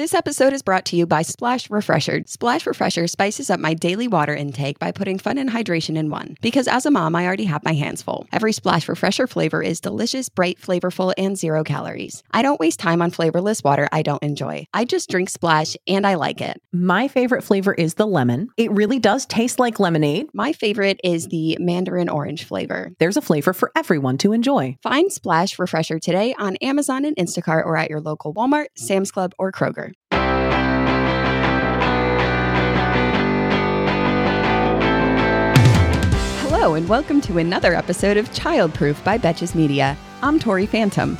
This episode is brought to you by Splash Refresher. Splash Refresher spices up my daily water intake by putting fun and hydration in one. Because as a mom, I already have my hands full. Every Splash Refresher flavor is delicious, bright, flavorful, and zero calories. I don't waste time on flavorless water I don't enjoy. I just drink Splash and I like it. My favorite flavor is the lemon. It really does taste like lemonade. My favorite is the mandarin orange flavor. There's a flavor for everyone to enjoy. Find Splash Refresher today on Amazon and Instacart or at your local Walmart, Sam's Club, or Kroger. Hello, and welcome to another episode of Childproof by Betches Media. I'm Tori Phantom.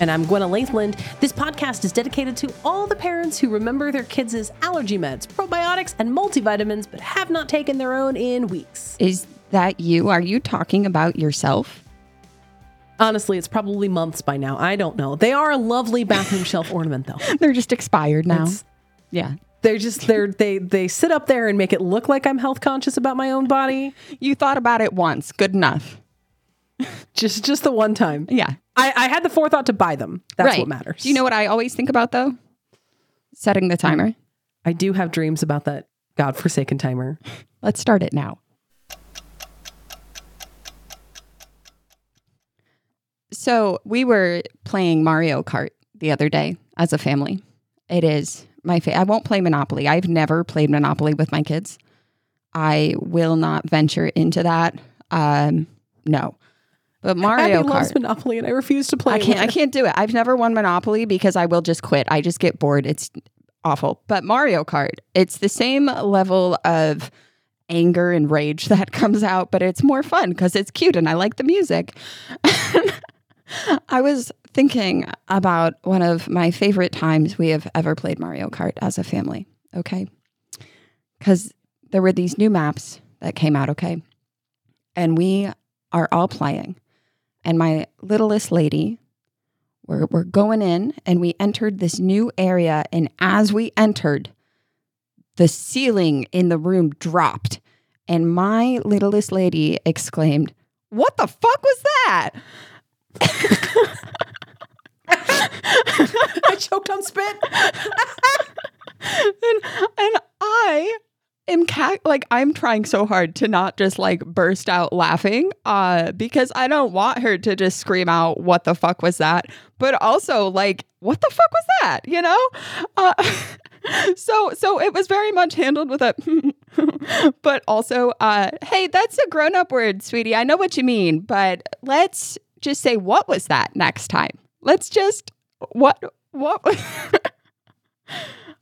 And I'm Gwenna Laithland. This podcast is dedicated to all the parents who remember their kids' allergy meds, probiotics, and multivitamins, but have not taken their own in weeks. Is that you? Are you talking about yourself? Honestly, it's probably months by now. I don't know. They are a lovely bathroom shelf ornament, though. They're just expired now. It's- yeah. They're just they're they they sit up there and make it look like I'm health conscious about my own body. You thought about it once. Good enough. Just just the one time. Yeah. I, I had the forethought to buy them. That's right. what matters. Do you know what I always think about though? Setting the timer. I do have dreams about that godforsaken timer. Let's start it now. So we were playing Mario Kart the other day as a family. It is my fa- I won't play Monopoly. I've never played Monopoly with my kids. I will not venture into that. Um, no. But Mario Abby loves Kart. Monopoly, and I refuse to play. I can't. I can't do it. I've never won Monopoly because I will just quit. I just get bored. It's awful. But Mario Kart, it's the same level of anger and rage that comes out, but it's more fun because it's cute and I like the music. I was thinking about one of my favorite times we have ever played Mario Kart as a family. Okay, because there were these new maps that came out. Okay, and we are all playing and my littlest lady we're, we're going in and we entered this new area and as we entered the ceiling in the room dropped and my littlest lady exclaimed what the fuck was that I choked on spit. and, and I am ca- like I'm trying so hard to not just like burst out laughing uh because I don't want her to just scream out what the fuck was that? But also like what the fuck was that? You know? Uh so so it was very much handled with a but also uh hey that's a grown up word sweetie. I know what you mean but let's just say what was that next time let's just what what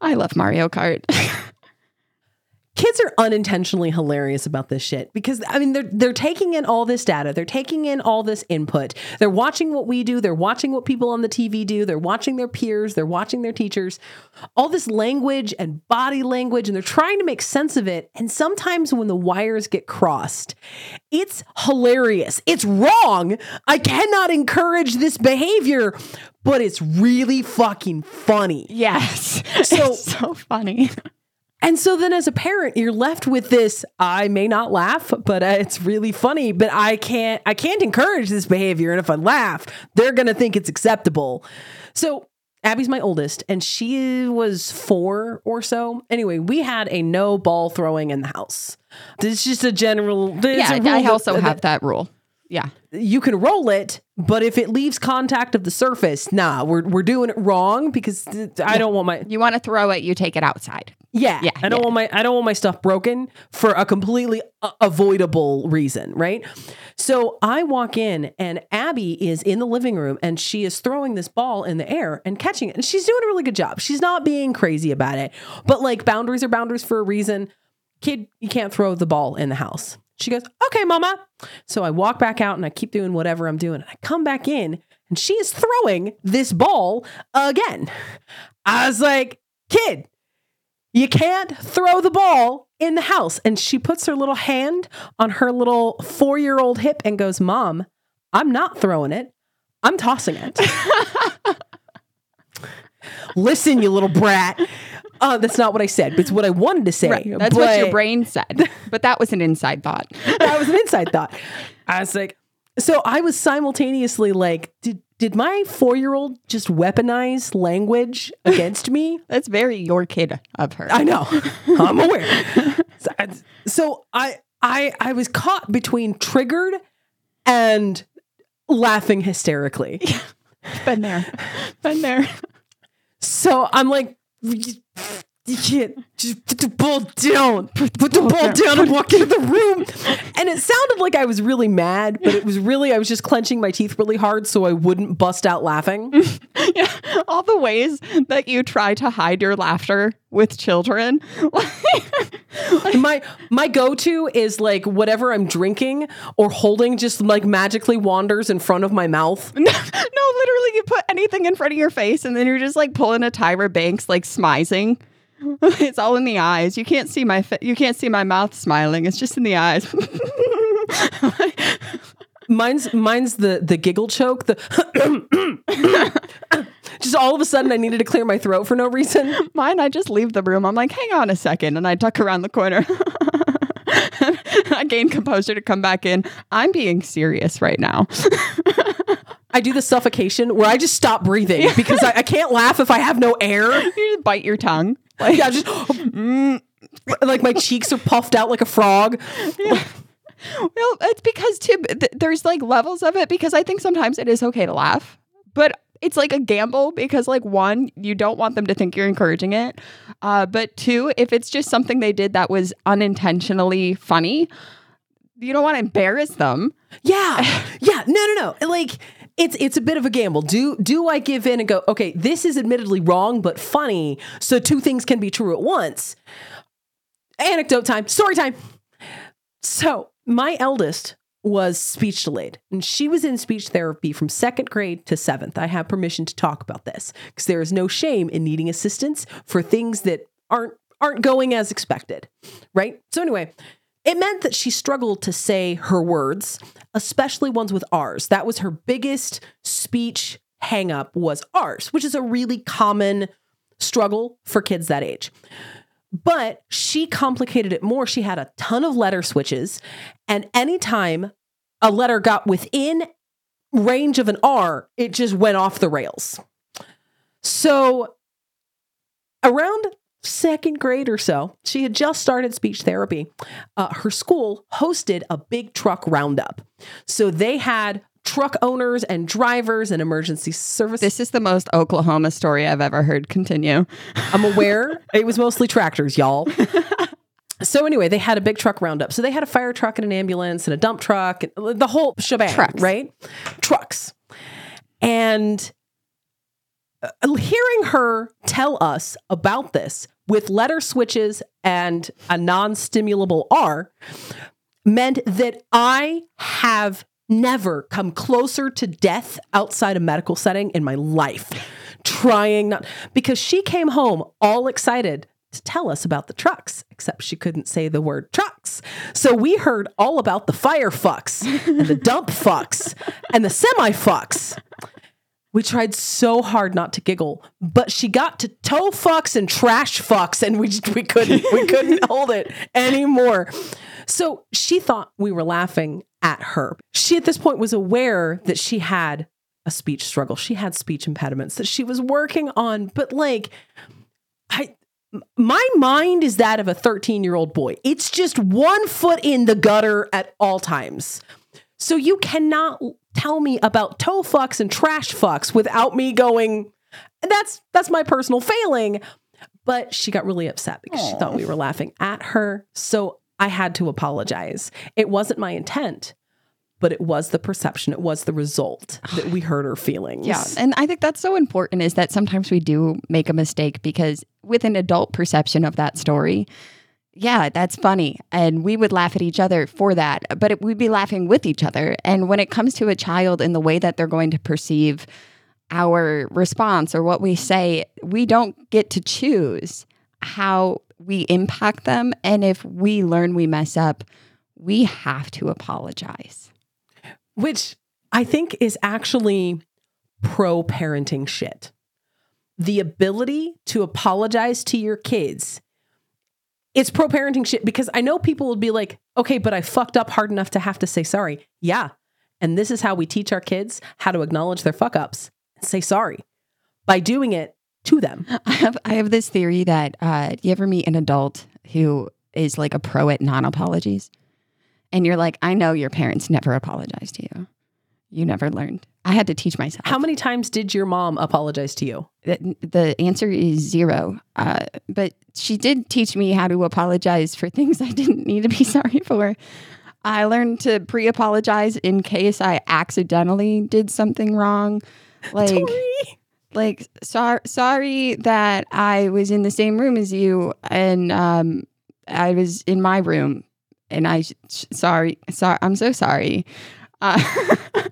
I love Mario Kart. Kids are unintentionally hilarious about this shit because I mean they're they're taking in all this data, they're taking in all this input. They're watching what we do, they're watching what people on the TV do, they're watching their peers, they're watching their teachers. All this language and body language and they're trying to make sense of it. And sometimes when the wires get crossed, it's hilarious. It's wrong. I cannot encourage this behavior, but it's really fucking funny. yes. So- It's so funny. And so then as a parent, you're left with this I may not laugh, but uh, it's really funny, but I can't I can't encourage this behavior and if I laugh, they're going to think it's acceptable. So Abby's my oldest and she was 4 or so. Anyway, we had a no ball throwing in the house. This is just a general yeah, a I also that have that rule. Yeah. you can roll it, but if it leaves contact of the surface, nah, we're we're doing it wrong because I don't want my You want to throw it, you take it outside. yeah, Yeah, I don't yeah. want my I don't want my stuff broken for a completely uh, avoidable reason, right? So I walk in and Abby is in the living room and she is throwing this ball in the air and catching it and she's doing a really good job. She's not being crazy about it. But like boundaries are boundaries for a reason. Kid, you can't throw the ball in the house. She goes, "Okay, mama." So I walk back out and I keep doing whatever I'm doing. And I come back in and she is throwing this ball again. I was like, "Kid, you can't throw the ball in the house. And she puts her little hand on her little four year old hip and goes, Mom, I'm not throwing it. I'm tossing it. Listen, you little brat. Uh, that's not what I said, but it's what I wanted to say. Right. That's what your brain said. But that was an inside thought. that was an inside thought. I was like, so I was simultaneously like, did did my four year old just weaponize language against me? That's very your kid of her. I know. I'm aware. So I I I was caught between triggered and laughing hysterically. Been there. Been there. So I'm like, Pfft you can't just put the ball down. Put, the ball down, down and walk into the room. And it sounded like I was really mad, but it was really I was just clenching my teeth really hard so I wouldn't bust out laughing. yeah, all the ways that you try to hide your laughter with children. my my go-to is like whatever I'm drinking or holding just like magically wanders in front of my mouth. No, no, literally you put anything in front of your face and then you're just like pulling a Tyra Banks like smizing. it's all in the eyes. You can't see my fa- you can't see my mouth smiling. It's just in the eyes. mine's mine's the the giggle choke. The just all of a sudden I needed to clear my throat for no reason. Mine, I just leave the room. I'm like, hang on a second, and I duck around the corner. I gain composure to come back in. I'm being serious right now. I do the suffocation where I just stop breathing because I, I, can't laugh if I have no air. You just bite your tongue. Like, yeah, just mm, like my cheeks are puffed out like a frog. Yeah. Well, it's because too th- there's like levels of it because I think sometimes it is okay to laugh, but it's like a gamble because like one, you don't want them to think you're encouraging it, uh, but two, if it's just something they did that was unintentionally funny, you don't want to embarrass them. Yeah, yeah, no, no, no, like it's it's a bit of a gamble. Do do I give in and go, okay, this is admittedly wrong but funny, so two things can be true at once. Anecdote time, story time. So, my eldest was speech delayed and she was in speech therapy from second grade to seventh. I have permission to talk about this because there is no shame in needing assistance for things that aren't aren't going as expected. Right? So anyway, it meant that she struggled to say her words, especially ones with R's. That was her biggest speech hangup was R's, which is a really common struggle for kids that age. But she complicated it more. She had a ton of letter switches, and anytime a letter got within range of an R, it just went off the rails. So around second grade or so, she had just started speech therapy. Uh, her school hosted a big truck roundup. So they had truck owners and drivers and emergency service. This is the most Oklahoma story I've ever heard. Continue. I'm aware it was mostly tractors, y'all. so anyway, they had a big truck roundup. So they had a fire truck and an ambulance and a dump truck, and the whole shebang, Trucks. right? Trucks. And uh, hearing her tell us about this with letter switches and a non stimulable R meant that I have never come closer to death outside a medical setting in my life. Trying not, because she came home all excited to tell us about the trucks, except she couldn't say the word trucks. So we heard all about the fire fucks and the dump fucks and the semi fucks. We tried so hard not to giggle, but she got to toe fucks and trash fucks, and we just, we couldn't we couldn't hold it anymore. So she thought we were laughing at her. She at this point was aware that she had a speech struggle. She had speech impediments that she was working on, but like I my mind is that of a 13 year old boy. It's just one foot in the gutter at all times. So you cannot tell me about toe fucks and trash fucks without me going, that's that's my personal failing. But she got really upset because Aww. she thought we were laughing at her. So I had to apologize. It wasn't my intent, but it was the perception, it was the result that we hurt her feelings. Yeah. And I think that's so important is that sometimes we do make a mistake because with an adult perception of that story, yeah, that's funny. And we would laugh at each other for that, but it, we'd be laughing with each other. And when it comes to a child and the way that they're going to perceive our response or what we say, we don't get to choose how we impact them. And if we learn we mess up, we have to apologize. Which I think is actually pro parenting shit. The ability to apologize to your kids it's pro parenting shit because I know people will be like, okay, but I fucked up hard enough to have to say sorry. Yeah. And this is how we teach our kids how to acknowledge their fuck ups and say sorry by doing it to them. I have I have this theory that uh, you ever meet an adult who is like a pro at non apologies, and you're like, I know your parents never apologized to you. You never learned. I had to teach myself. How many times did your mom apologize to you? the, the answer is zero. Uh, but she did teach me how to apologize for things I didn't need to be sorry for. I learned to pre apologize in case I accidentally did something wrong. Like, Tori. like sorry, sorry that I was in the same room as you and um, I was in my room and I sorry, sorry, I'm so sorry. Uh,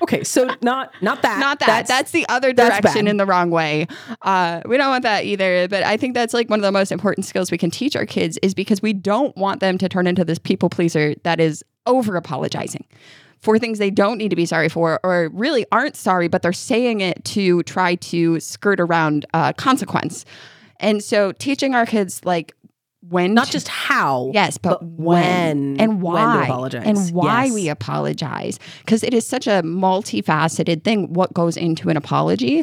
Okay, so not not that. not that. That's, the other direction in the wrong way. Uh, we don't want that either. But I think that's like one of the most important skills we can teach our kids is because we don't want them to turn into this people pleaser that is over apologizing for things they don't need to be sorry for or really aren't sorry, but they're saying it to try to skirt around uh, consequence. And so teaching our kids like when not to- just how. Yes, but, but when, when- and when why apologize. and why Yes. we apologize because it is such a multifaceted thing what goes into an apology.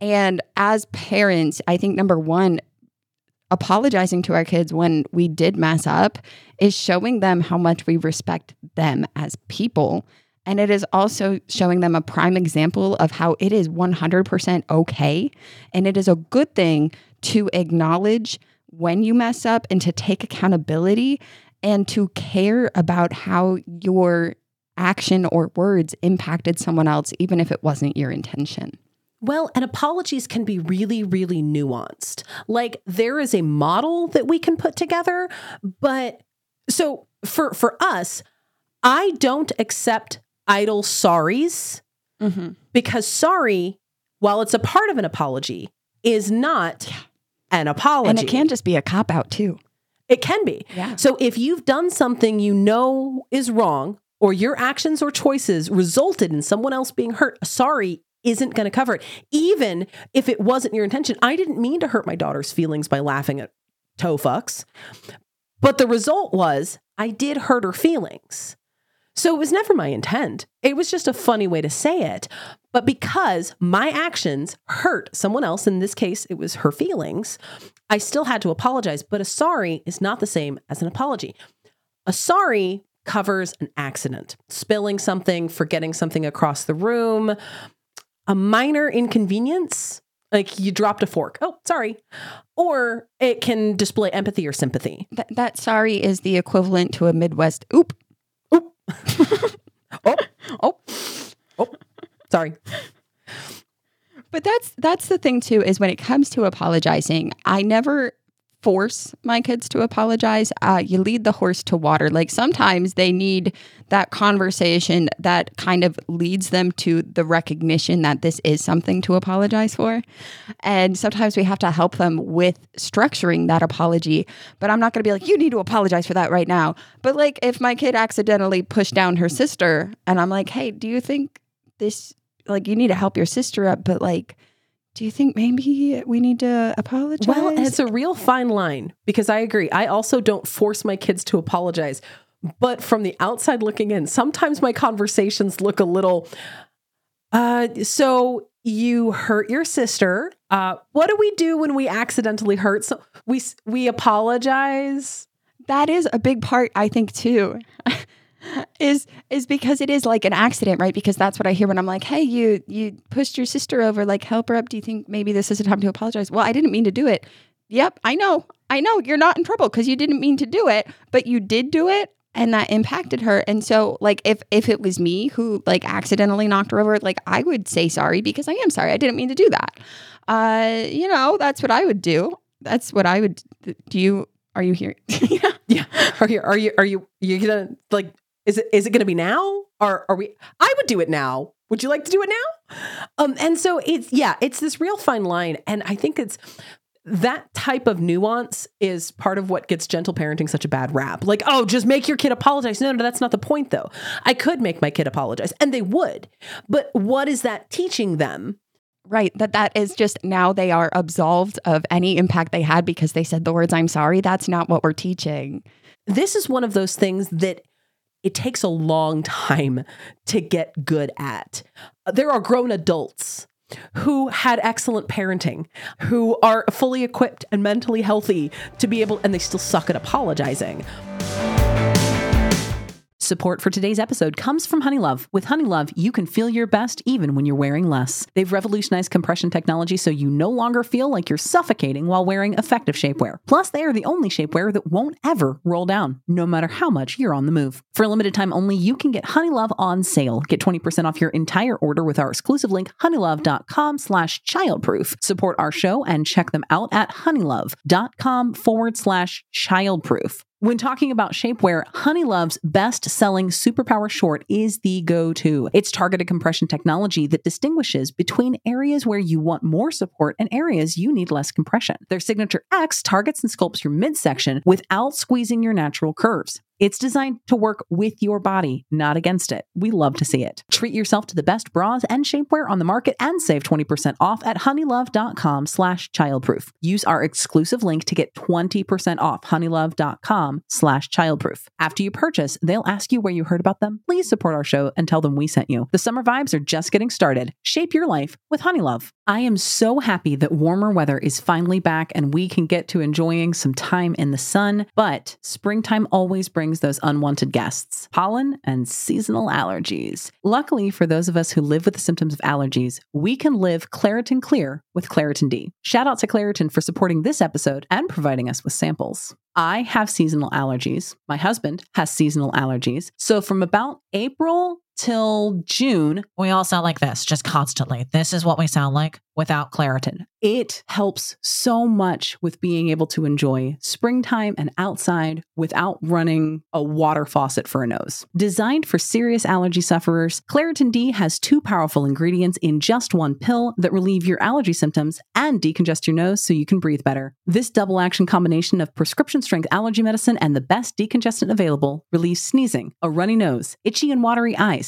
And as parents, I think number 1 apologizing to our kids when we did mess up is showing them how much we respect them as people. And it is also showing them a prime example of how it is 100% okay. And it is a good thing to acknowledge when you mess up and to take accountability and to care about how your action or words impacted someone else, even if it wasn't your intention. Well, and apologies can be really, really nuanced. Like there is a model that we can put together, but so for for us, I don't accept idle sorries Mm-hmm. because sorry, while it's a part of an apology, is not an apology. And it can just be a cop out too. It can be. Yeah. So if you've done something you know is wrong, or your actions or choices resulted in someone else being hurt, sorry isn't going to cover it. Even if it wasn't your intention. I didn't mean to hurt my daughter's feelings by laughing at toe fucks. But the result was I did hurt her feelings. So it was never my intent. It was just a funny way to say it. But because my actions hurt someone else, in this case, it was her feelings, I still had to apologize. But a sorry is not the same as an apology. A sorry covers an accident, spilling something, forgetting something across the room, a minor inconvenience, like you dropped a fork. Oh, sorry. Or it can display empathy or sympathy. That, that sorry is the equivalent to a Midwest oop. Oh, sorry. But that's that's the thing too is when it comes to apologizing, I never force my kids to apologize. Uh, you lead the horse to water. Like sometimes they need that conversation that kind of leads them to the recognition that this is something to apologize for. And sometimes we have to help them with structuring that apology. But I'm not going to be like, you need to apologize for that right now. But like if my kid accidentally pushed down her sister and I'm like, hey, do you think this like you need to help your sister up, but like, do you think maybe we need to apologize? Well, it's a real fine line because I agree. I also don't force my kids to apologize. But from the outside looking in, sometimes my conversations look a little uh so you hurt your sister. Uh what do we do when we accidentally hurt so we we apologize? that is a big part, I think, too. is is because it is like an accident, right? Because that's what I hear when I'm like, "Hey, you you pushed your sister over, like help her up. Do you think maybe this is a time to apologize?" Well, I didn't mean to do it. Yep, I know. I know you're not in trouble because you didn't mean to do it, but you did do it and that impacted her. And so like if if it was me who like accidentally knocked her over, like I would say sorry because I am sorry. I didn't mean to do that. Uh, you know, that's what I would do. That's what I would do you are you here? yeah. Yeah. Are you are you are you you gonna like is it is it gonna be now? Or are we I would do it now. Would you like to do it now? Um and so it's yeah, it's this real fine line. And I think it's that type of nuance is part of what gets gentle parenting such a bad rap. Like, oh, just make your kid apologize. No, no, that's not the point though. I could make my kid apologize and they would. But what is that teaching them? Right. That that is just now they are absolved of any impact they had because they said the words I'm sorry. That's not what we're teaching. this is one of those things that it takes a long time to get good at. There are grown adults who had excellent parenting, who are fully equipped and mentally healthy to be able, and they still suck at apologizing. Support for today's episode comes from Honeylove. With Honeylove, you can feel your best even when you're wearing less. They've revolutionized compression technology so you no longer feel like you're suffocating while wearing effective shapewear. Plus, they are the only shapewear that won't ever roll down, no matter how much you're on the move. For a limited time only, you can get Honeylove on sale. Get 20% off your entire order with our exclusive link, honeylove.com slash childproof. Support our show and check them out at honeylove.com forward slash childproof. When talking about shapewear, Honeylove's best selling superpower short is the go to. It's targeted compression technology that distinguishes between areas where you want more support and areas you need less compression. Their signature X targets and sculpts your midsection without squeezing your natural curves. It's designed to work with your body, not against it. We love to see it. Treat yourself to the best bras and shapewear on the market and save 20% off at honeylove.com slash childproof. Use our exclusive link to get 20% off honeylove.com slash childproof. After you purchase, they'll ask you where you heard about them. Please support our show and tell them we sent you. The summer vibes are just getting started. Shape your life with Honeylove. I am so happy that warmer weather is finally back and we can get to enjoying some time in the sun, but springtime always brings those unwanted guests pollen and seasonal allergies. Luckily, for those of us who live with the symptoms of allergies, we can live Claritin Clear with Claritin D. Shout out to Claritin for supporting this episode and providing us with samples. I have seasonal allergies. My husband has seasonal allergies. So from about April till June, We all sound like this, just constantly. This is what we sound like without Claritin. it helps so much with being able to enjoy springtime and outside without running a water faucet for a nose. Designed for serious allergy sufferers, Claritin D has two powerful ingredients in just one pill that relieve your allergy symptoms and decongest your nose so you can breathe better. This double action combination of prescription strength allergy medicine and the best decongestant available relieves sneezing, a runny nose, itchy and watery eyes,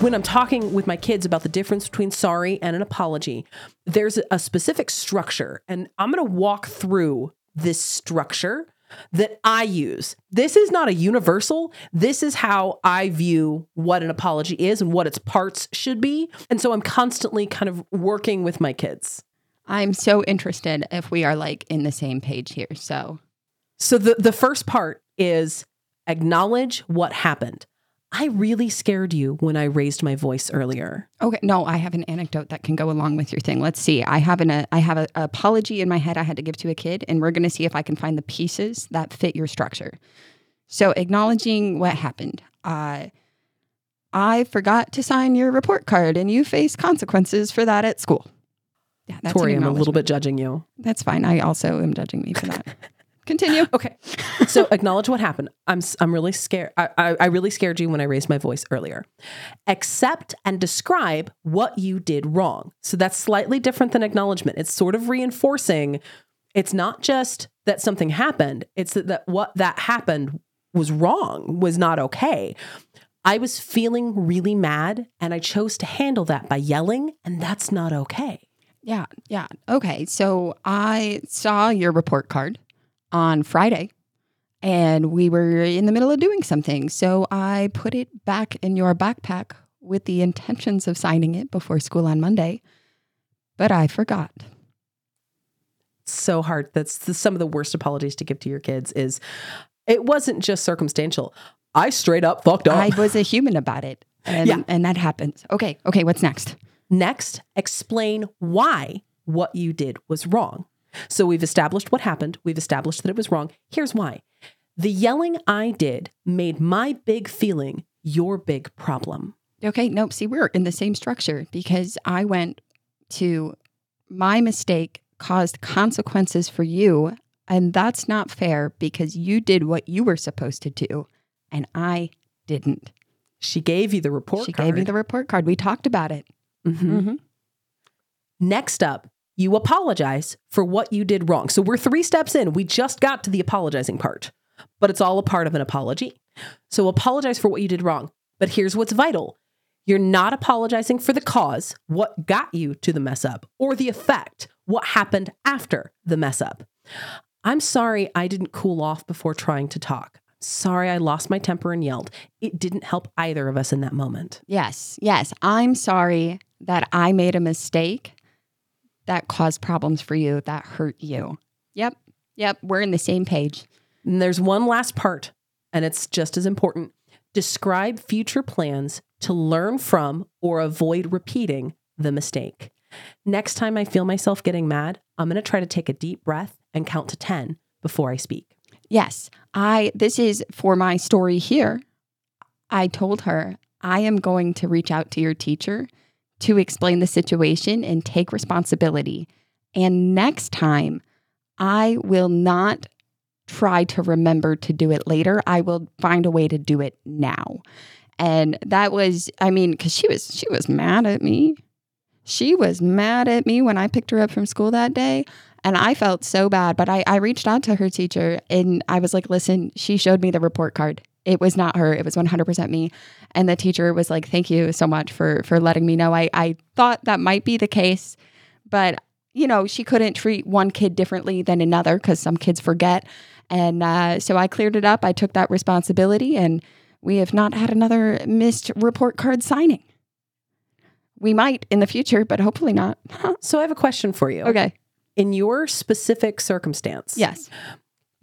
When I'm talking with my kids about the difference between sorry and an apology, there's a specific structure, and I'm going to walk through this structure that I use. This is not a universal. This is how I view what an apology is and what its parts should be. And so I'm constantly kind of working with my kids. I'm so interested if we are like in the same page here. So, So the the first part is acknowledge what happened. I really scared you when I raised my voice earlier. okay, no, I have an anecdote that can go along with your thing. Let's see. I have an uh, I have an apology in my head I had to give to a kid, and we're going to see if I can find the pieces that fit your structure. So, acknowledging what happened. Uh, I forgot to sign your report card, and you face consequences for that at school. Yeah, that's Tori, I'm a little bit judging you. That's fine. I also am judging me for that. Continue. Okay. So acknowledge what happened. I'm I'm really scared. I, I I really scared you when I raised my voice earlier. Accept and describe what you did wrong. So that's slightly different than acknowledgement. It's sort of reinforcing. It's not just that something happened. It's that, that what that happened was wrong, was not okay. I was feeling really mad and I chose to handle that by yelling, and that's not okay. Yeah, yeah. Okay. So I saw your report card on Friday and we were in the middle of doing something. So I put it back in your backpack with the intentions of signing it before school on Monday, but I forgot. so hard. That's the, some of the worst apologies to give to your kids is it wasn't just circumstantial. I straight up fucked up. I was a human about it. And, Yeah. and that happens. Okay. Okay. What's next? Next, explain why what you did was wrong. So we've established what happened. We've established that it was wrong. Here's why. The yelling I did made my big feeling your big problem. Okay. Nope. See, we're in the same structure because I went to my mistake caused consequences for you. And that's not fair because you did what you were supposed to do and I didn't. She gave you the report she card. gave me the report card. We talked about it. Mhm. Mhm. Next up, you apologize for what you did wrong. So we're three steps in. We just got to the apologizing part, but it's all a part of an apology. So apologize for what you did wrong. But here's what's vital you're not apologizing for the cause, what got you to the mess up, or the effect, what happened after the mess up. I'm sorry I didn't cool off before trying to talk. Sorry I lost my temper and yelled. It didn't help either of us in that moment. Yes, yes. I'm sorry that I made a mistake that caused problems for you, that hurt you. Yep, yep. We're in the same page. And there's one last part, and it's just as important. Describe future plans to learn from or avoid repeating the mistake. Next time I feel myself getting mad, I'm going to try to take a deep breath and count to 10 before I speak. Yes, I this is for my story here. I told her I am going to reach out to your teacher to explain the situation and take responsibility. And next time, I will not try to remember to do it later. I will find a way to do it now. And that was, I mean, cuz she was she was mad at me. She was mad at me when I picked her up from school that day. And I felt so bad, but I, I reached out to her teacher and I was like, listen, she showed me the report card. It was not her. It was 100% me. And the teacher was like, thank you so much for, for letting me know. I, I thought that might be the case, but you know, she couldn't treat one kid differently than another because some kids forget. And uh, so I cleared it up. I took that responsibility and we have not had another missed report card signing. We might in the future, but hopefully not. So I have a question for you. okay. In your specific circumstance, Yes.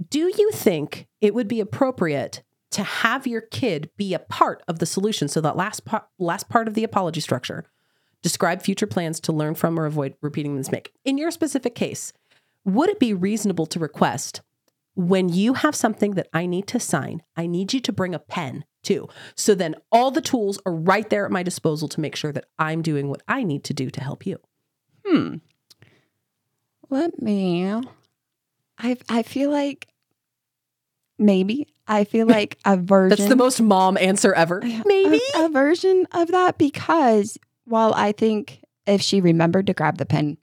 do you think it would be appropriate to have your kid be a part of the solution so that last part last part of the apology structure describe future plans to learn from or avoid repeating this mistake in your specific case would it be reasonable to request when you have something that i need to sign i need you to bring a pen too so then all the tools are right there at my disposal to make sure that i'm doing what i need to do to help you Hmm. Let me. I I feel like maybe I feel like a version. that's the most mom answer ever maybe a, a version of that because while I think if she remembered to grab the pen,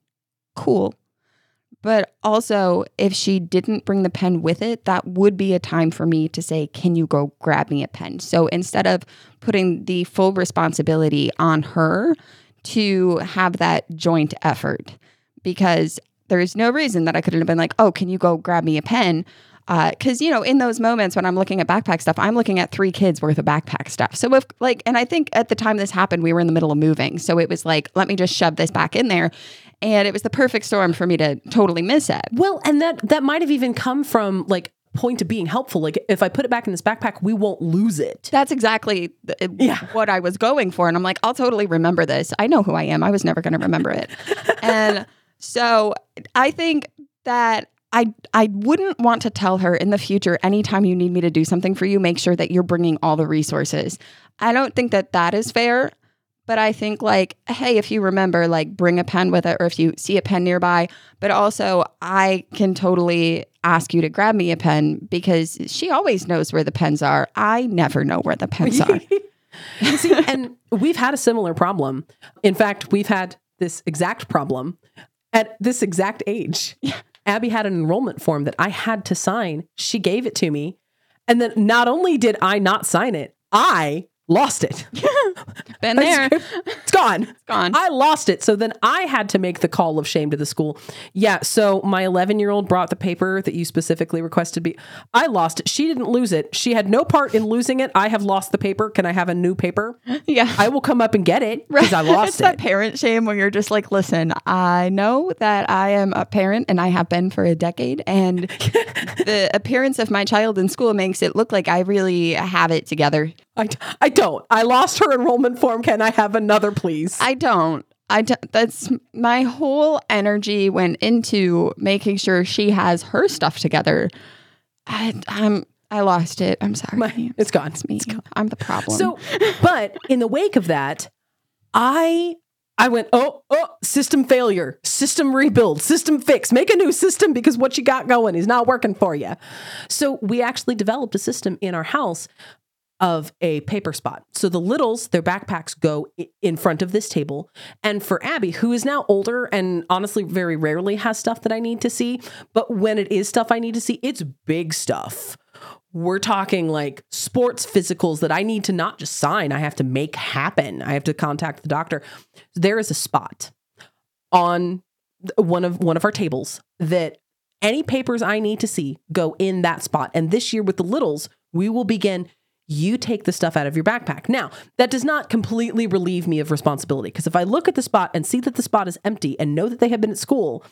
cool. But also, if she didn't bring the pen with it, that would be a time for me to say, Can you go grab me a pen? So instead of putting the full responsibility on her to have that joint effort, because there is no reason that I couldn't have been like, Oh, can you go grab me a pen? Uh, because, you know, in those moments when I'm looking at backpack stuff, I'm looking at three kids worth of backpack stuff. So, if like, and I think at the time this happened, we were in the middle of moving. So it was like, let me just shove this back in there. And it was the perfect storm for me to totally miss it. Well, and that that might have even come from like point of being helpful. Like if I put it back in this backpack, we won't lose it. That's exactly th- Yeah. what I was going for. And I'm like, I'll totally remember this. I know who I am. I was never going to remember it. and so I think that I I wouldn't want to tell her in the future anytime you need me to do something for you make sure that you're bringing all the resources. I don't think that that is fair, but I think like hey, if you remember like bring a pen with it or if you see a pen nearby, but also I can totally ask you to grab me a pen because she always knows where the pens are. I never know where the pens are. See, and we've had a similar problem. In fact, we've had this exact problem at this exact age. Abby had an enrollment form that I had to sign. She gave it to me. And then not only did I not sign it, I lost it. Been there. it's gone. It's gone. I lost it. So then I had to make the call of shame to the school. Yeah. So my 11 year old brought the paper that you specifically requested be. I lost it. She didn't lose it. She had no part in losing it. I have lost the paper. Can I have a new paper? Yeah. I will come up and get it because I it's lost that it. parent shame where you're just like, listen, I know that I am a parent and I have been for a decade, and the appearance of my child in school makes it look like I really have it together. I, I don't. I lost her enrollment form. Can I have another, please? I don't. I don't, that's my whole energy went into making sure she has her stuff together. I, I'm I lost it. I'm sorry. My- it's gone. It's me. I'm the problem. So, but in the wake of that, I I went, oh, oh, system failure, system rebuild, system fix, make a new system because what you got going is not working for you. So we actually developed a system in our house. Of a paper spot. So the littles, their backpacks go in front of this table. And for Abby, who is now older and honestly very rarely has stuff that I need to see, but when it is stuff I need to see, it's big stuff. We're talking like sports physicals that I need to not just sign, I have to make happen. I have to contact the doctor. There is a spot on one of one of our tables that any papers I need to see go in that spot. And this year with the littles, we will begin you take the stuff out of your backpack. Now, that does not completely relieve me of responsibility because if I look at the spot and see that the spot is empty and know that they have been at school,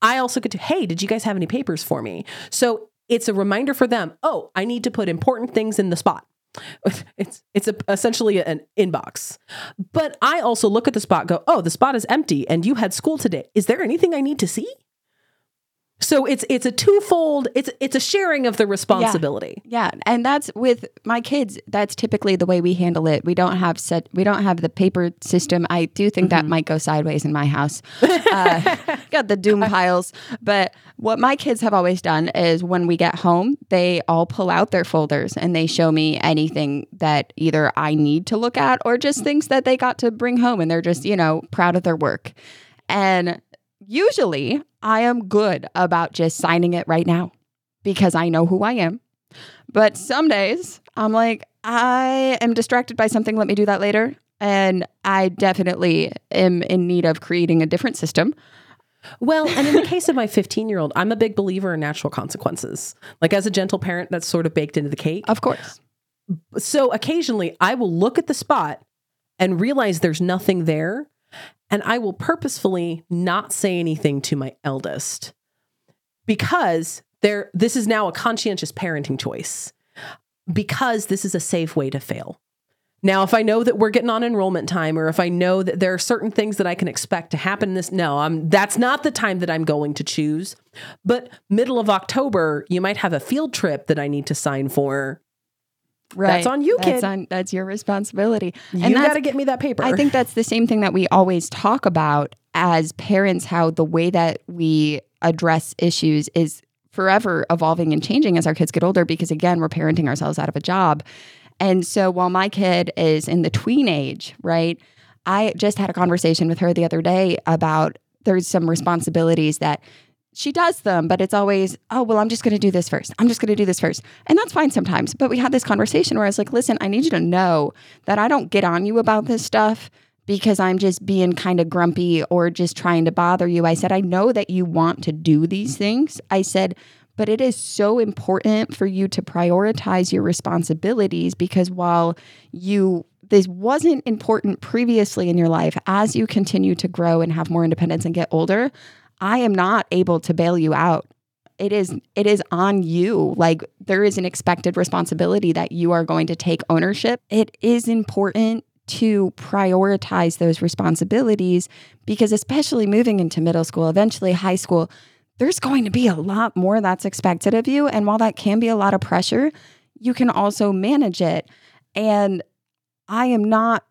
I also get to, hey, did you guys have any papers for me? So it's a reminder for them, oh, I need to put important things in the spot. It's it's a, essentially an inbox. But I also look at the spot, go, oh, the spot is empty, and you had school today. Is there anything I need to see? So it's it's a twofold. It's it's a sharing of the responsibility. Yeah, and that's with my kids. That's typically the way we handle it. We don't have set. We don't have the paper system. I do think that might go sideways in my house. Uh, got the doom piles. But what my kids have always done is when we get home, they all pull out their folders and they show me anything that either I need to look at or just things that they got to bring home, and they're just you know proud of their work. And usually, I am good about just signing it right now because I know who I am. But some days I'm like, I am distracted by something. Let me do that later. And I definitely am in need of creating a different system. Well, and in the case of my 15 year old, I'm a big believer in natural consequences. Like as a gentle parent, that's sort of baked into the cake. Of course. So occasionally I will look at the spot and realize there's nothing there. And I will purposefully not say anything to my eldest because there this is now a conscientious parenting choice because this is a safe way to fail. Now, if I know that we're getting on enrollment time, or if I know that there are certain things that I can expect to happen this, no, I'm that's not the time that I'm going to choose. But middle of October, you might have a field trip that I need to sign for. Right. on you, That's kid. on that's your responsibility. You and that's got to get me that paper. I think that's the same thing that we always talk about as parents, how the way that we address issues is forever evolving and changing as our kids get older because, again, we're parenting ourselves out of a job. And so while my kid is in the tween age, right, I just had a conversation with her the other day about there's some responsibilities that she does them, but it's always, oh, well, I'm just going to do this first. I'm just going to do this first. And that's fine sometimes. But we had this conversation where I was like, listen, I need you to know that I don't get on you about this stuff because I'm just being kind of grumpy or just trying to bother you. I said, I know that you want to do these things. I said, but it is so important for you to prioritize your responsibilities because while you this wasn't important previously in your life as you continue to grow and have more independence and get older i am not able to bail you out it is it is on you like there is an expected responsibility that you are going to take ownership it is important to prioritize those responsibilities because especially moving into middle school eventually high school there's going to be a lot more that's expected of you. And while that can be a lot of pressure, you can also manage it. And I am not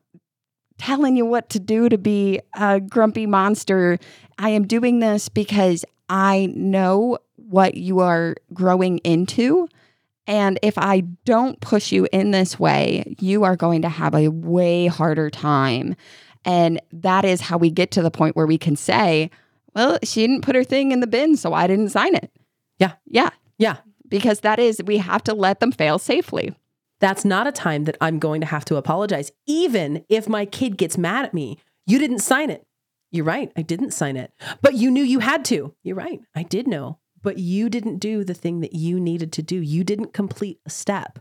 telling you what to do to be a grumpy monster. I am doing this because I know what you are growing into. And if I don't push you in this way, you are going to have a way harder time. And that is how we get to the point where we can say, well, she didn't put her thing in the bin, so I didn't sign it. Yeah. Yeah. yeah. Because that is, we have to let them fail safely. That's not a time that I'm going to have to apologize, even if my kid gets mad at me. You didn't sign it. You're right. I didn't sign it. But you knew you had to. You're right. I did know. But you didn't do the thing that you needed to do. You didn't complete a step.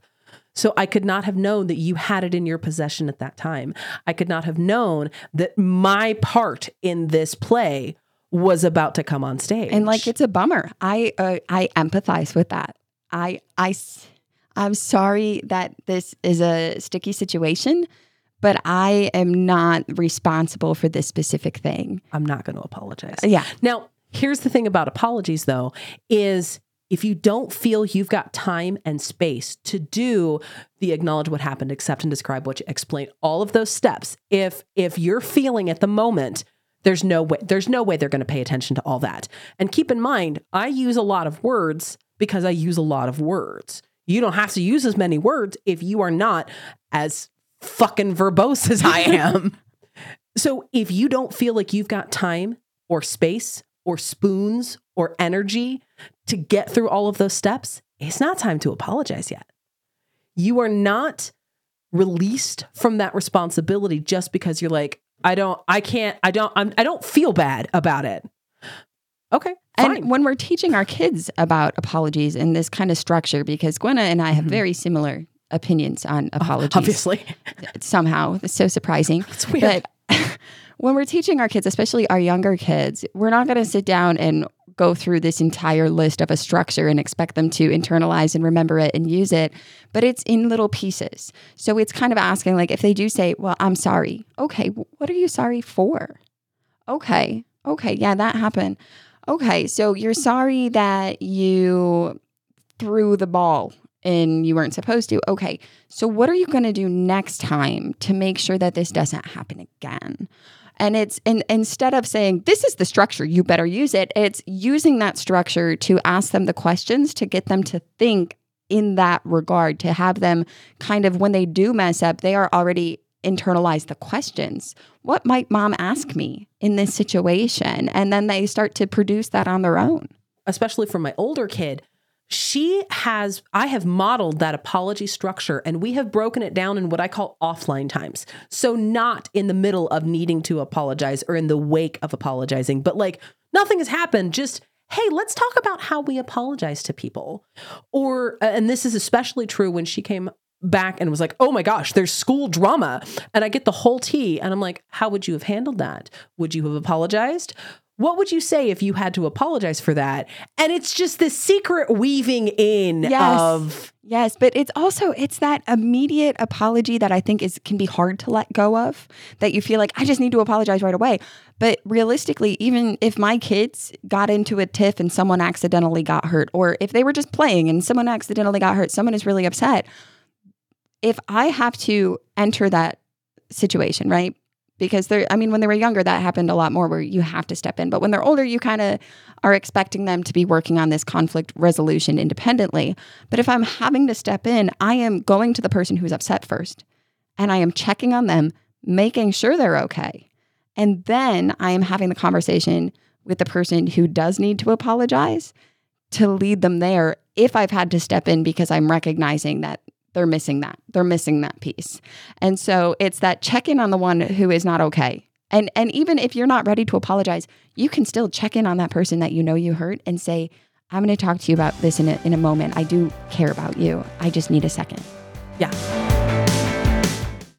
So I could not have known that you had it in your possession at that time. I could not have known that my part in this play was about to come on stage. And like, it's a bummer. I, uh, I empathize with that. I I I'm sorry that this is a sticky situation, but I am not responsible for this specific thing. I'm not going to apologize. Uh, yeah. Now, here's the thing about apologies though is if you don't feel you've got time and space to do the acknowledge what happened, accept and describe what you explain, all of those steps, if if you're feeling at the moment there's no way there's no way they're going to pay attention to all that. And keep in mind, I use a lot of words because I use a lot of words. You don't have to use as many words if you are not as fucking verbose as I am. so if you don't feel like you've got time or space or spoons or energy to get through all of those steps, it's not time to apologize yet. You are not released from that responsibility just because you're like, I don't, I can't, I don't, I'm, I don't feel bad about it. Okay. Fine. And when we're teaching our kids about apologies in this kind of structure, because Gwenna and I have Mhm. very similar opinions on apologies. Obviously. Somehow, it's so surprising. It's weird. But when we're teaching our kids, especially our younger kids, we're not going to sit down and go through this entire list of a structure and expect them to internalize and remember it and use it. But it's in little pieces. So it's kind of asking, like, if they do say, Well, I'm sorry. Okay, what are you sorry for? Okay, okay, yeah, that happened. Okay, so you're sorry that you threw the ball and you weren't supposed to. Okay, so what are you going to do next time to make sure that this doesn't happen again? And it's and instead of saying this is the structure, you better use it. It's using that structure to ask them the questions to get them to think in that regard, to have them kind of when they do mess up, they are already internalize the questions. What might mom ask me in this situation? And then they start to produce that on their own. especially for my older kid, she has, I have modeled that apology structure and we have broken it down in what I call offline times. So, not in the middle of needing to apologize or in the wake of apologizing, but like nothing has happened. Just, hey, let's talk about how we apologize to people. Or, and this is especially true when she came back and was like, oh my gosh, there's school drama. And I get the whole tea. And I'm like, how would you have handled that? Would you have apologized? What would you say if you had to apologize for that? And it's just this secret weaving in Yes. of Yes, but it's also it's that immediate apology that I think is can be hard to let go of. That you feel like I just need to apologize right away. But realistically, even if my kids got into a tiff and someone accidentally got hurt, or if they were just playing and someone accidentally got hurt, someone is really upset. If I have to enter that situation, right? Because they're, I mean, when they were younger, that happened a lot more where you have to step in. But when they're older, you kind of are expecting them to be working on this conflict resolution independently. But if I'm having to step in, I am going to the person who's upset first and I am checking on them, making sure they're okay. And then I am having the conversation with the person who does need to apologize to lead them there if I've had to step in because I'm recognizing that they're missing that. They're missing that piece. And so it's that check in on the one who is not okay. And and even if you're not ready to apologize, you can still check in on that person that you know you hurt and say, I'm going to talk to you about this in a, in a moment. I do care about you. I just need a second. Yeah.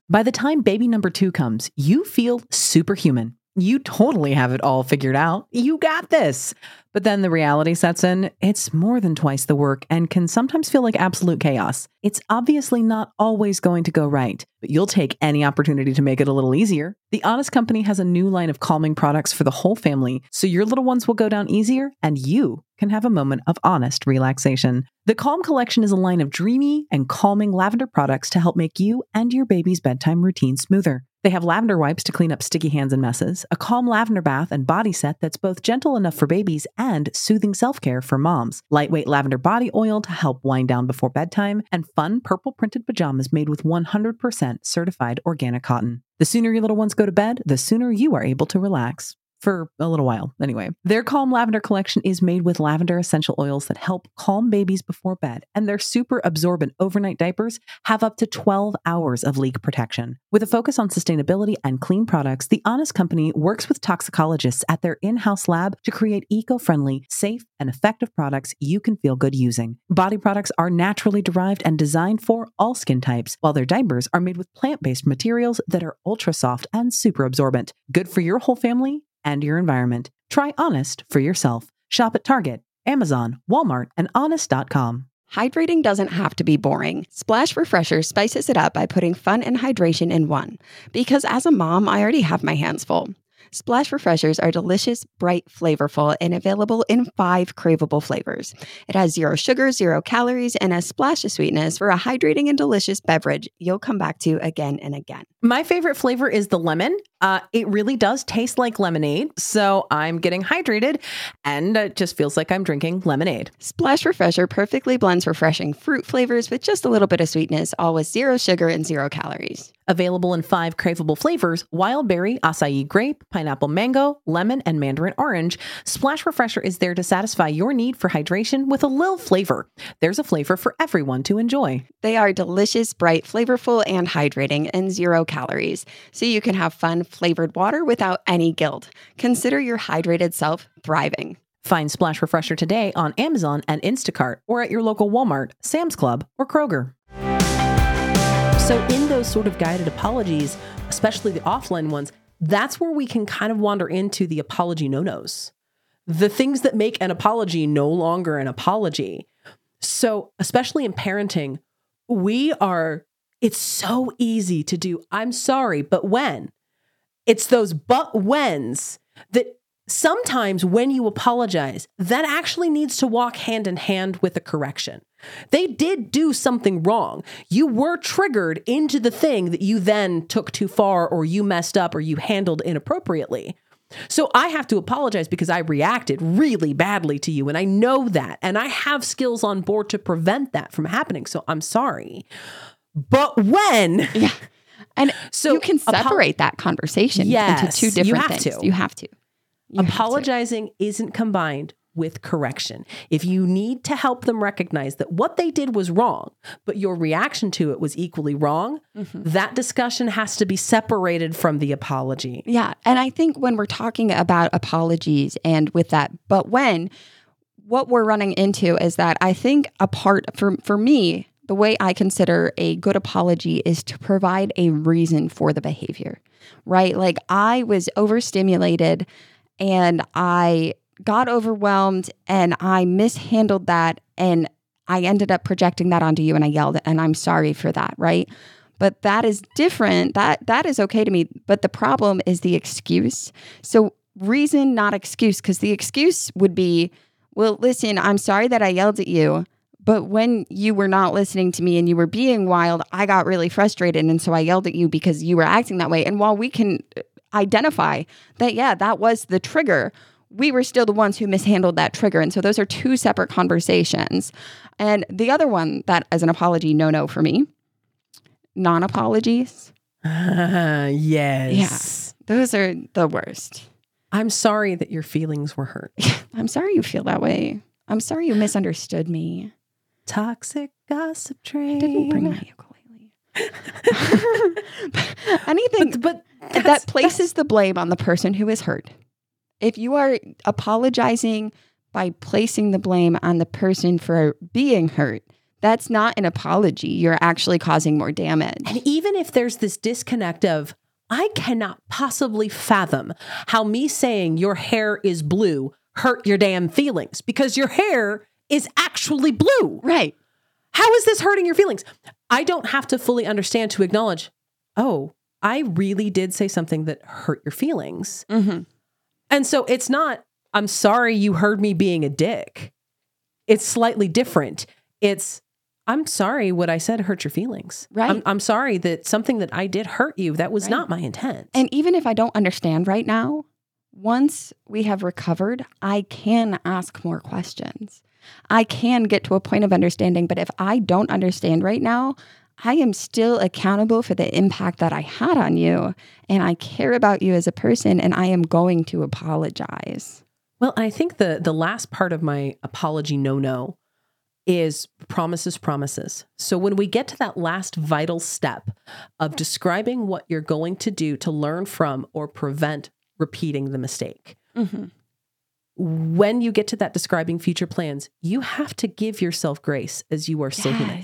By the time baby number two comes, you feel superhuman. You totally have it all figured out. You got this. But then the reality sets in. It's more than twice the work and can sometimes feel like absolute chaos. It's obviously not always going to go right, but you'll take any opportunity to make it a little easier. The Honest Company has a new line of calming products for the whole family, so your little ones will go down easier and you can have a moment of honest relaxation. The Calm Collection is a line of dreamy and calming lavender products to help make you and your baby's bedtime routine smoother. They have lavender wipes to clean up sticky hands and messes, a calm lavender bath and body set that's both gentle enough for babies and soothing self care for moms, lightweight lavender body oil to help wind down before bedtime, and fun purple printed pajamas made with 100% certified organic cotton. The sooner your little ones go to bed, the sooner you are able to relax for a little while anyway. Their Calm Lavender collection is made with lavender essential oils that help calm babies before bed, and their super absorbent overnight diapers have up to 12 hours of leak protection. With a focus on sustainability and clean products, the Honest Company works with toxicologists at their in-house lab to create eco-friendly, safe, and effective products you can feel good using. Body products are naturally derived and designed for all skin types, while their diapers are made with plant-based materials that are ultra soft and super absorbent. Good for your whole family and your environment. Try Honest for yourself. Shop at Target, Amazon, Walmart, and Honest.com. Hydrating doesn't have to be boring. Splash Refresher spices it up by putting fun and hydration in one. Because as a mom, I already have my hands full. Splash Refreshers are delicious, bright, flavorful, and available in five craveable flavors. It has zero sugar, zero calories, and a splash of sweetness for a hydrating and delicious beverage you'll come back to again and again. My favorite flavor is the lemon. Uh, it really does taste like lemonade. So I'm getting hydrated and it just feels like I'm drinking lemonade. Splash Refresher perfectly blends refreshing fruit flavors with just a little bit of sweetness, all with zero sugar and zero calories. Available in five craveable flavors wild berry, acai grape, pineapple mango, lemon, and mandarin orange. Splash Refresher is there to satisfy your need for hydration with a little flavor. There's a flavor for everyone to enjoy. They are delicious, bright, flavorful, and hydrating, and zero calories, so you can have fun, flavored water without any guilt. Consider your hydrated self thriving. Find Splash Refresher today on Amazon and Instacart or at your local Walmart, Sam's Club, or Kroger. So, in those sort of guided apologies, especially the offline ones, that's where we can kind of wander into the apology no nos, the things that make an apology no longer an apology. So, especially in parenting, we are, it's so easy to do, I'm sorry, but when? It's those but whens that sometimes when you apologize, that actually needs to walk hand in hand with a correction. They did do something wrong. You were triggered into the thing that you then took too far or you messed up or you handled inappropriately. So I have to apologize because I reacted really badly to you and I know that and I have skills on board to prevent that from happening. So I'm sorry. But when Yeah. And So you can apo- separate that conversation into Yes, two you different have things. to. You have to. You have to. apologizing isn't combined with correction. If you need to help them recognize that what they did was wrong, but your reaction to it was equally wrong, mm-hmm. that discussion has to be separated from the apology. Yeah. And I think when we're talking about apologies and with that, but when, what we're running into is that I think a part for, for me, the way I consider a good apology is to provide a reason for the behavior, right? Like I was overstimulated and I got overwhelmed and I mishandled that and I ended up projecting that onto you and I yelled and I'm sorry for that, right? But that is different. That that is okay to me, but the problem is the excuse. So reason not excuse because the excuse would be, well, listen, I'm sorry that I yelled at you, but when you were not listening to me and you were being wild, I got really frustrated and so I yelled at you because you were acting that way. And while we can uh, identify that yeah, that was the trigger, we were still the ones who mishandled that trigger. And so those are two separate conversations. And the other one that as an apology no no for me, non-apologies. yes. Yeah. Those are the worst. I'm sorry that your feelings were hurt. I'm sorry you feel that way. I'm sorry you misunderstood me. Toxic gossip I train. didn't bring my ukulele. Anything But, but that places the blame on the person who is hurt. If you are apologizing by placing the blame on the person for being hurt, that's not an apology. You're actually causing more damage. And even if there's this disconnect of, I cannot possibly fathom how me saying your hair is blue hurt your damn feelings because your hair is actually blue. Right. How is this hurting your feelings? I don't have to fully understand to acknowledge, oh, I really did say something that hurt your feelings. Mm-hmm. And so it's not, I'm sorry you heard me being a dick. It's slightly different. It's, I'm sorry what I said hurt your feelings. Right. I'm, I'm sorry that something that I did hurt you. That was Right. not my intent. And even if I don't understand right now, once we have recovered, I can ask more questions. I can get to a point of understanding. But if I don't understand right now, I am still accountable for the impact that I had on you. And I care about you as a person, and I am going to apologize. Well, I think the the last part of my apology no no is promises promises. So when we get to that last vital step of describing what you're going to do to learn from or prevent repeating the mistake. Mm-hmm. When you get to that describing future plans, you have to give yourself grace as you are still human.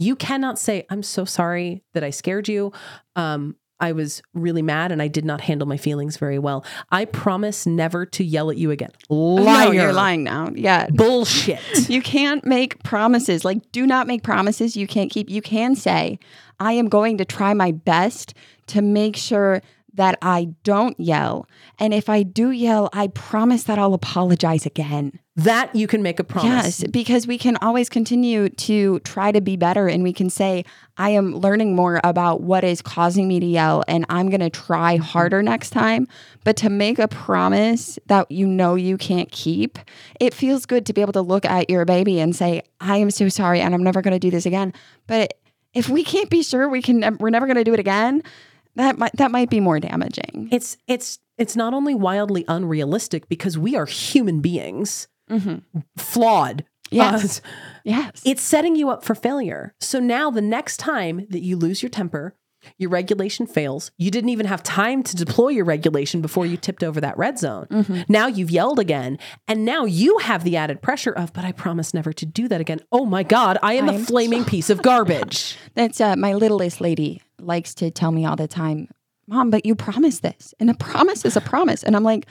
You cannot say, I'm so sorry that I scared you. Um, I was really mad and I did not handle my feelings very well. I promise never to yell at you again. Liar. No, you're lying now. Yeah. Bullshit. You can't make promises. Like, do not make promises you can't keep. You can say, I am going to try my best to make sure that I don't yell. And if I do yell, I promise that I'll apologize again. That you can make a promise. Yes, because we can always continue to try to be better and we can say, I am learning more about what is causing me to yell and I'm going to try Mm-hmm. harder next time. But to make a promise that you know you can't keep, it feels good to be able to look at your baby and say, I am so sorry and I'm never going to do this again. But if we can't be sure we can, we're never going to do it again, that might, that might be more damaging. It's it's it's not only wildly unrealistic because we are human beings, flawed. Yes. Uh, Yes. it's setting you up for failure. So now the next time that you lose your temper, your regulation fails, you didn't even have time to deploy your regulation before you tipped over that red zone. Mm-hmm. Now you've yelled again. And now you have the added pressure of, but I promise never to do that again. Oh my God, I am I a am flaming piece of garbage. That's uh, my littlest lady likes to tell me all the time, Mom, but you promised this. And a promise is a promise. And I'm like,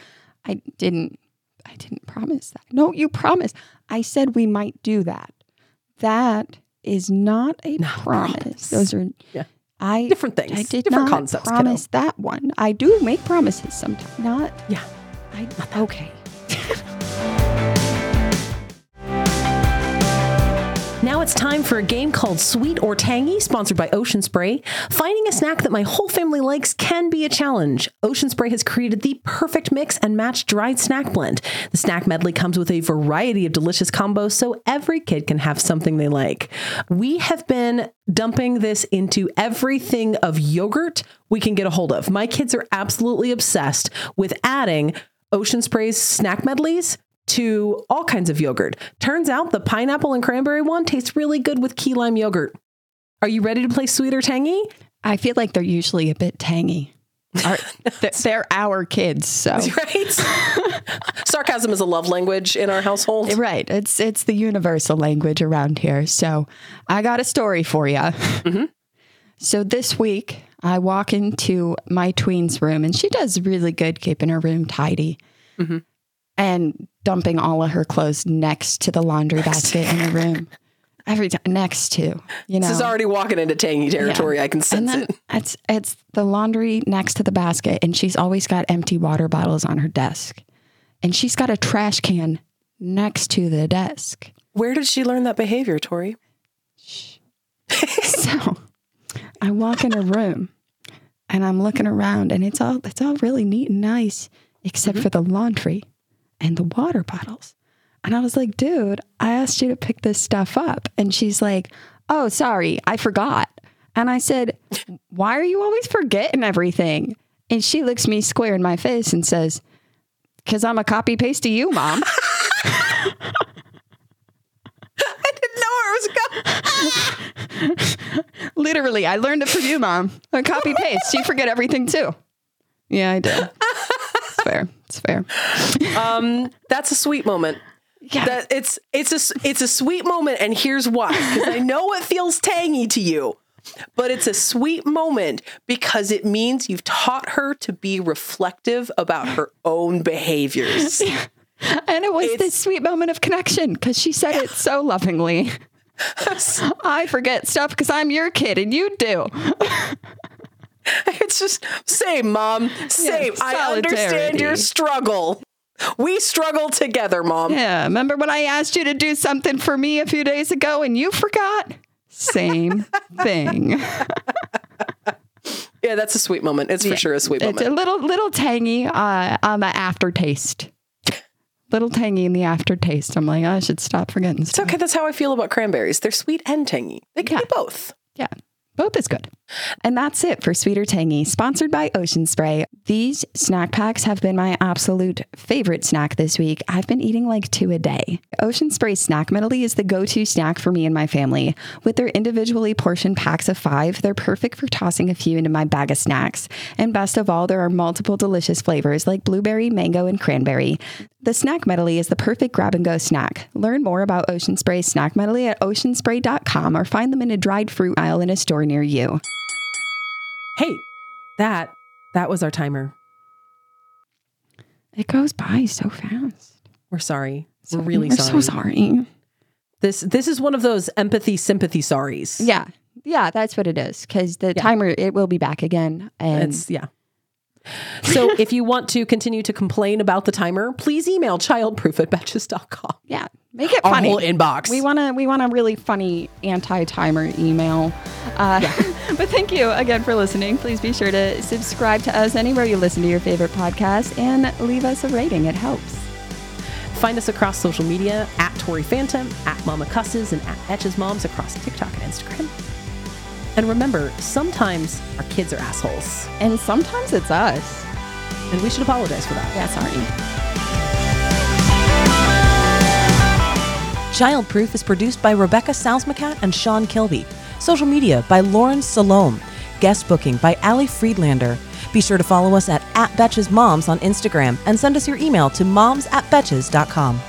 I didn't, I didn't promise that. No, you promised. I said we might do that. That is not a Not promise. promise. Those are, Yeah. I, Different things. I did Different not concepts, kiddo. promise that one. I do make promises sometimes. Not, Yeah. I, okay. It's time for a game called Sweet or Tangy, sponsored by Ocean Spray. Finding a snack that my whole family likes can be a challenge. Ocean Spray has created the perfect mix and match dried snack blend. The snack medley comes with a variety of delicious combos so every kid can have something they like. We have been dumping this into everything of yogurt we can get a hold of. My kids are absolutely obsessed with adding Ocean Spray's snack medleys to all kinds of yogurt. Turns out the pineapple and cranberry one tastes really good with key lime yogurt. Are you ready to play sweet or tangy? I feel like they're usually a bit tangy. Our- they're, our kids, so Right? Sarcasm is a love language in our household. Right. It's it's the universal language around here. So I got a story for you. So this week I walk into my tween's room and she does really good keeping her room tidy Mhm. And dumping all of her clothes next to the laundry basket in her room. Every time next to, you know. This is already walking into tangy territory. I can sense it. it's it's the laundry next to the basket and she's always got empty water bottles on her desk. And she's got a trash can next to the desk. Where did she learn that behavior, Tori? So I walk in her room and I'm looking around and it's all it's all really neat and nice except Mm-hmm. for the laundry and the water bottles. And I was like, dude, I asked you to pick this stuff up. And she's like, oh, sorry, I forgot. And I said, why are you always forgetting everything? And she looks me square in my face and says, because I'm a copy paste to you, mom. I didn't know where it was going. Literally, I learned it from you, mom. A copy paste. You forget everything too. Yeah, I did. It's fair. It's fair. Um, that's a sweet moment. Yeah. That it's it's a it's a sweet moment, and here's why. Because I know it feels tangy to you, but it's a sweet moment because it means you've taught her to be reflective about her own behaviors. and it was It's- this sweet moment of connection because she said it so lovingly. I forget stuff because I'm your kid and you do. It's just same, mom. Same. I understand your struggle. We struggle together, mom. Yeah. Remember when I asked you to do something for me a few days ago and you forgot? Same thing. Yeah, that's a sweet moment. It's for sure a sweet moment. It's a little little tangy uh, on the aftertaste. Little tangy in the aftertaste. I'm like, I should stop forgetting It's stuff. okay. That's how I feel about cranberries. They're sweet and tangy. They can Yeah. be both. Yeah, both is good. And that's it for Sweet or Tangy, sponsored by Ocean Spray. These snack packs have been my absolute favorite snack this week. I've been eating like two a day. Ocean Spray Snack Medley is the go to snack for me and my family. With their individually portioned packs of five, they're perfect for tossing a few into my bag of snacks. And best of all, there are multiple delicious flavors like blueberry, mango, and cranberry. The snack medley is the perfect grab and go snack. Learn more about Ocean Spray snack medley at oceanspray.com or find them in a dried fruit aisle in a store near you. Hey, that that was our timer. It goes by so fast. We're sorry. We're really We're sorry. so sorry. This this is one of those empathy sympathy sorries. Yeah. Yeah, that's what it is. Because the Yeah. timer, it will be back again. And It's yeah. So if you want to continue to complain about the timer, please email childproof at betches.com. Yeah, make it Our funny. whole inbox. We want to we want a really funny anti-timer email. Uh, but thank you again for listening. Please be sure to subscribe to us anywhere you listen to your favorite podcast and leave us a rating. It helps. Find us across social media at Tori Phantom, at Mama Cusses, and at Betches Moms across TikTok and Instagram. And remember, sometimes our kids are assholes, And sometimes it's us. and we should apologize for that. Yeah, sorry. Childproof is produced by Rebecca Salzmacat and Sean Kilby. Social media by Lauren Salome. Guest booking by Ali Friedlander. Be sure to follow us at, at Betches Moms on Instagram and send us your email to moms at betches.com.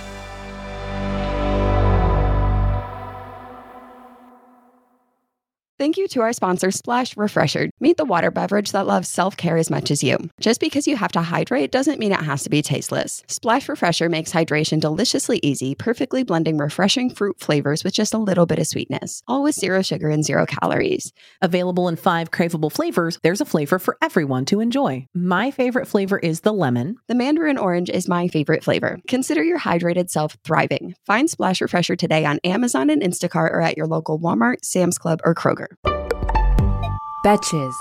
Thank you to our sponsor, Splash Refresher. Meet the water beverage that loves self care as much as you. Just because you have to hydrate doesn't mean it has to be tasteless. Splash Refresher makes hydration deliciously easy, perfectly blending refreshing fruit flavors with just a little bit of sweetness, all with zero sugar and zero calories. Available in five craveable flavors, there's a flavor for everyone to enjoy. My favorite flavor is the lemon. The mandarin orange is my favorite flavor. Consider your hydrated self thriving. Find Splash Refresher today on Amazon and Instacart or at your local Walmart, Sam's Club, or Kroger. Betches.